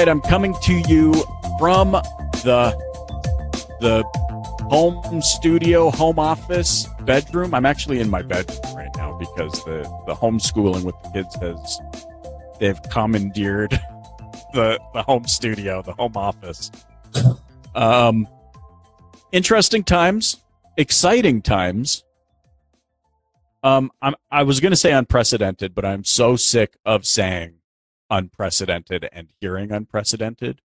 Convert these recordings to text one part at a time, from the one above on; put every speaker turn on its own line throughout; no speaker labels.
right, I'm coming to you from the the home studio, home office, bedroom. I'm actually in my bedroom right now because the the homeschooling with the kids has they've commandeered the the home studio, the home office. Um, interesting times, exciting times. Um, I'm I was going to say unprecedented, but I'm so sick of saying unprecedented and hearing unprecedented.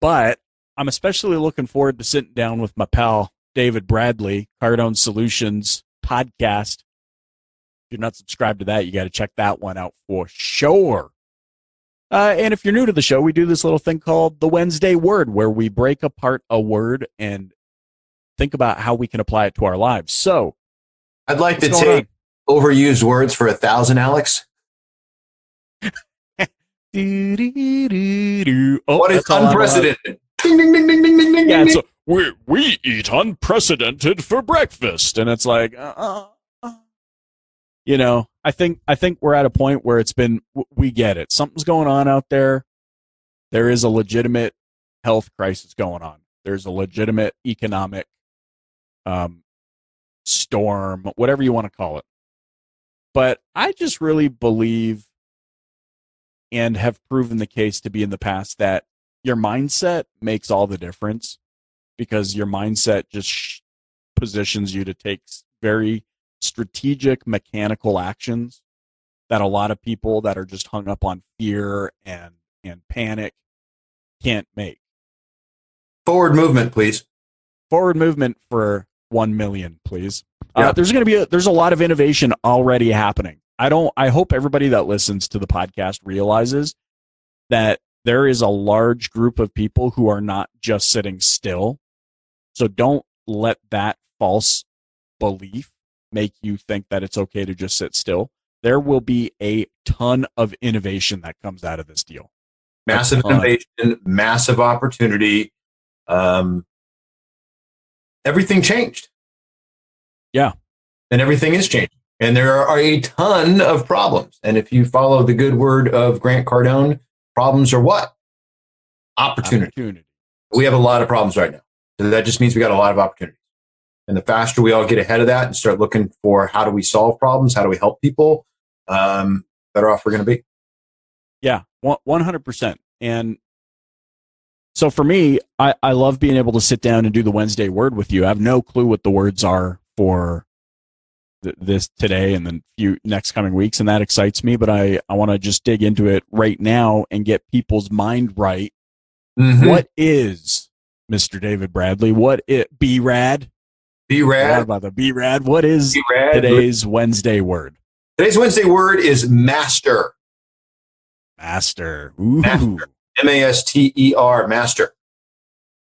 But I'm especially looking forward to sitting down with my pal David Bradley, Cardone Solutions podcast. If you're not subscribed to that, you got to check that one out for sure. Uh, and if you're new to the show, we do this little thing called the Wednesday Word, where we break apart a word and think about how we can apply it to our lives. So,
I'd like to take on? overused words for a thousand, Alex.
Do, do, do,
oh, what is unprecedented? Ding, ding, ding, ding, ding, ding, ding.
Yeah, so we we eat unprecedented for breakfast, and it's like, uh, uh, uh. you know, I think I think we're at a point where it's been we get it. Something's going on out there. There is a legitimate health crisis going on. There's a legitimate economic um, storm, whatever you want to call it. But I just really believe and have proven the case to be in the past that your mindset makes all the difference because your mindset just positions you to take very strategic mechanical actions that a lot of people that are just hung up on fear and and panic can't make.
Forward movement, please.
Forward movement for 1 million, please. Uh, there's going to be a, there's a lot of innovation already happening. I don't I hope everybody that listens to the podcast realizes that there is a large group of people who are not just sitting still. So don't let that false belief make you think that it's okay to just sit still. There will be a ton of innovation that comes out of this deal.
Massive innovation, massive opportunity. Um, everything changed.
Yeah.
And everything is changing. And there are a ton of problems. And if you follow the good word of Grant Cardone, problems are what? Opportunity. opportunity. We have a lot of problems right now. So that just means we got a lot of opportunities. And the faster we all get ahead of that and start looking for how do we solve problems, how do we help people, um, better off we're going to be.
Yeah, 100%. And so for me, I, I love being able to sit down and do the Wednesday word with you. I have no clue what the words are for th- this today and the few next coming weeks, and that excites me. But I, I want to just dig into it right now and get people's mind right. Mm-hmm. What is Mr. David Bradley? What it B rad?
B rad
about the B rad. What is B-rad. today's Wednesday word?
Today's Wednesday word is master.
Master.
Ooh. Master. M A S T E R. Master.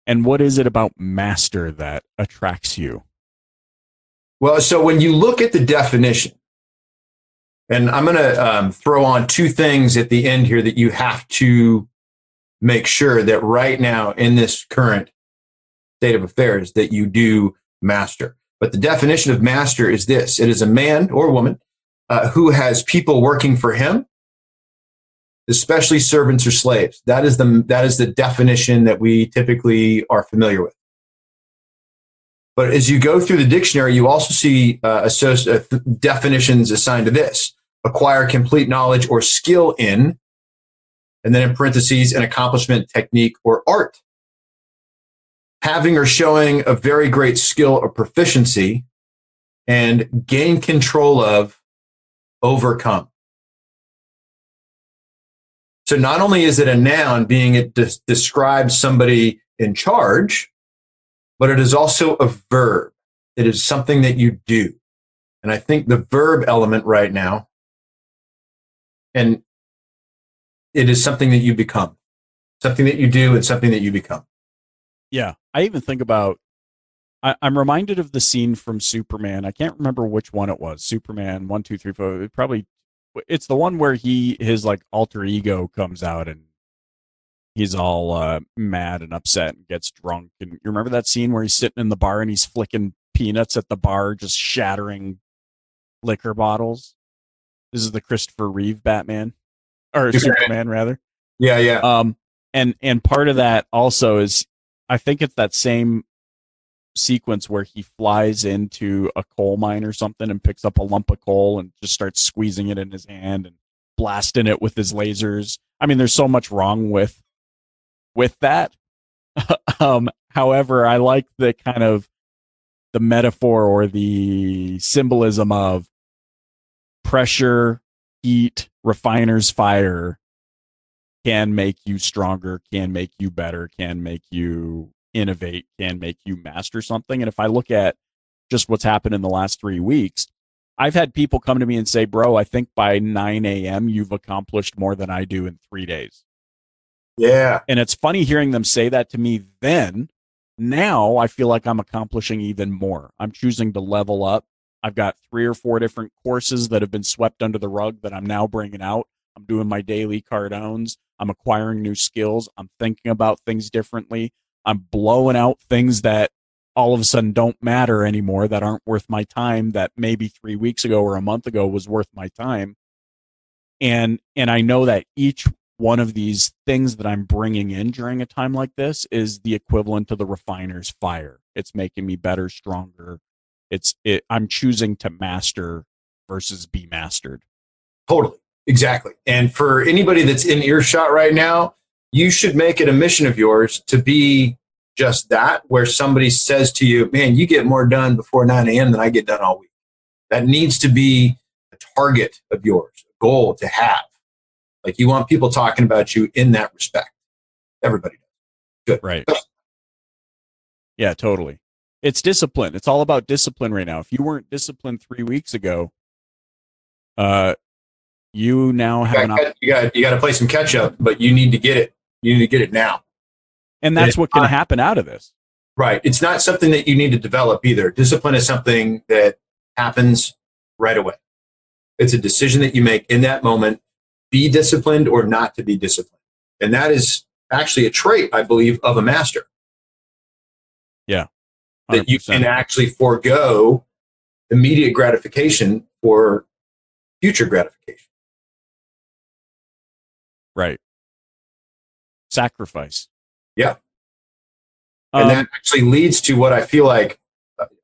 And what is it about master that attracts you?
Well, so when you look at the definition, and I'm going to um, throw on two things at the end here that you have to make sure that right now in this current state of affairs that you do master. But the definition of master is this: it is a man or woman uh, who has people working for him, especially servants or slaves. That is the that is the definition that we typically are familiar with. But as you go through the dictionary, you also see uh, associ- uh, definitions assigned to this acquire complete knowledge or skill in, and then in parentheses, an accomplishment, technique, or art. Having or showing a very great skill or proficiency and gain control of, overcome. So not only is it a noun, being it des- describes somebody in charge, but it is also a verb. It is something that you do. And I think the verb element right now, and it is something that you become, something that you do and something that you become.
Yeah. I even think about, I, am reminded of the scene from Superman. I can't remember which one it was. Superman one, two, three, four. Probably, it's the one where he, his like alter ego comes out and he's all uh, mad and upset and gets drunk. And you remember that scene where he's sitting in the bar and he's flicking peanuts at the bar, just shattering liquor bottles. This is the Christopher Reeve Batman or Superman, Superman rather.
Yeah, yeah.
Um, and and part of that also is, I think it's that same sequence where he flies into a coal mine or something and picks up a lump of coal and just starts squeezing it in his hand and blasting it with his lasers. I mean, there's so much wrong with with that. um, however, I like the kind of the metaphor or the symbolism of pressure, heat, refiner's fire can make you stronger, can make you better, can make you innovate, can make you master something. And if I look at just what's happened in the last three weeks, I've had people come to me and say, Bro, I think by 9 a.m., you've accomplished more than I do in three days.
Yeah.
And it's funny hearing them say that to me then. Now I feel like I'm accomplishing even more. I'm choosing to level up. I've got three or four different courses that have been swept under the rug that I'm now bringing out. I'm doing my daily cardones. I'm acquiring new skills. I'm thinking about things differently. I'm blowing out things that all of a sudden don't matter anymore, that aren't worth my time, that maybe three weeks ago or a month ago was worth my time. And, and I know that each one of these things that I'm bringing in during a time like this is the equivalent to the refiner's fire. It's making me better, stronger. It's it, I'm choosing to master versus be mastered.
Totally. Exactly. And for anybody that's in earshot right now, you should make it a mission of yours to be just that, where somebody says to you, man, you get more done before 9 a.m. than I get done all week. That needs to be a target of yours, a goal to have. Like you want people talking about you in that respect. Everybody does. Good.
Right. yeah, totally. It's discipline. It's all about discipline right now. If you weren't disciplined three weeks ago, uh, you now have
you
an
got, you got you got to play some catch up, but you need to get it. You need to get it now.
And that's what can happen out of this.
Right. It's not something that you need to develop either. Discipline is something that happens right away. It's a decision that you make in that moment be disciplined or not to be disciplined. And that is actually a trait, I believe, of a master.
Yeah.
100%. That you can actually forego immediate gratification for future gratification.
Right. Sacrifice.
Yeah. And um, that actually leads to what I feel like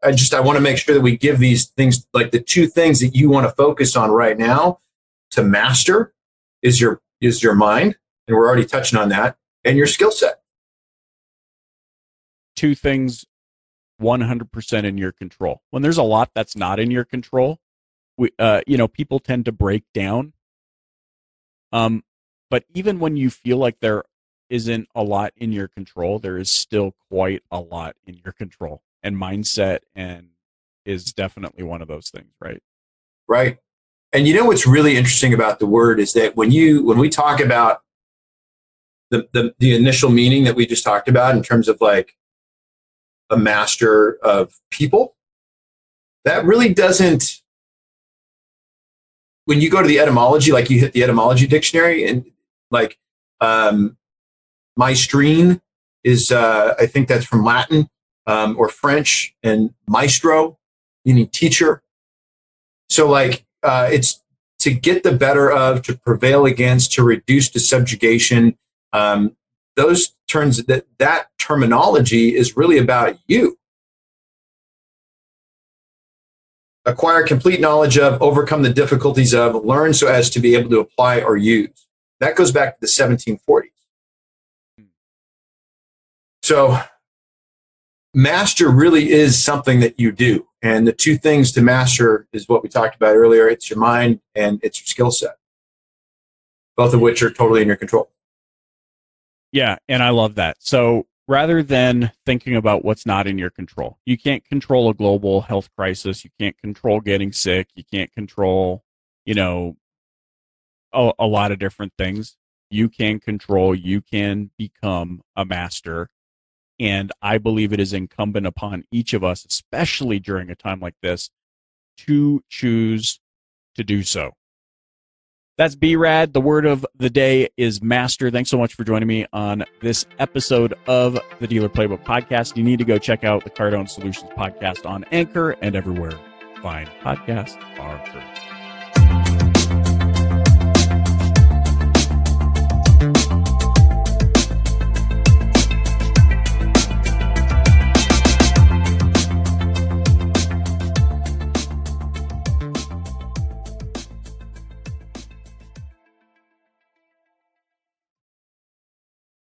I just I want to make sure that we give these things like the two things that you want to focus on right now to master is your is your mind, and we're already touching on that, and your skill set.
Two things 100% in your control. When there's a lot that's not in your control, we uh you know, people tend to break down. Um but even when you feel like there isn't a lot in your control, there is still quite a lot in your control. And mindset and is definitely one of those things, right?
Right. And you know what's really interesting about the word is that when you when we talk about the, the, the initial meaning that we just talked about in terms of like a master of people, that really doesn't when you go to the etymology, like you hit the etymology dictionary and like um, maestrine is uh, I think that's from Latin um, or French and maestro meaning teacher. So like uh, it's to get the better of, to prevail against, to reduce to subjugation. Um, those terms that that terminology is really about you. Acquire complete knowledge of, overcome the difficulties of, learn so as to be able to apply or use. That goes back to the 1740s. So, master really is something that you do. And the two things to master is what we talked about earlier it's your mind and it's your skill set, both of which are totally in your control.
Yeah, and I love that. So rather than thinking about what's not in your control, you can't control a global health crisis. You can't control getting sick. You can't control, you know, a, a lot of different things. You can control, you can become a master and I believe it is incumbent upon each of us, especially during a time like this, to choose to do so. That's B-Rad. The word of the day is master. Thanks so much for joining me on this episode of the Dealer Playbook Podcast. You need to go check out the Cardone Solutions Podcast on Anchor and everywhere fine podcasts are heard.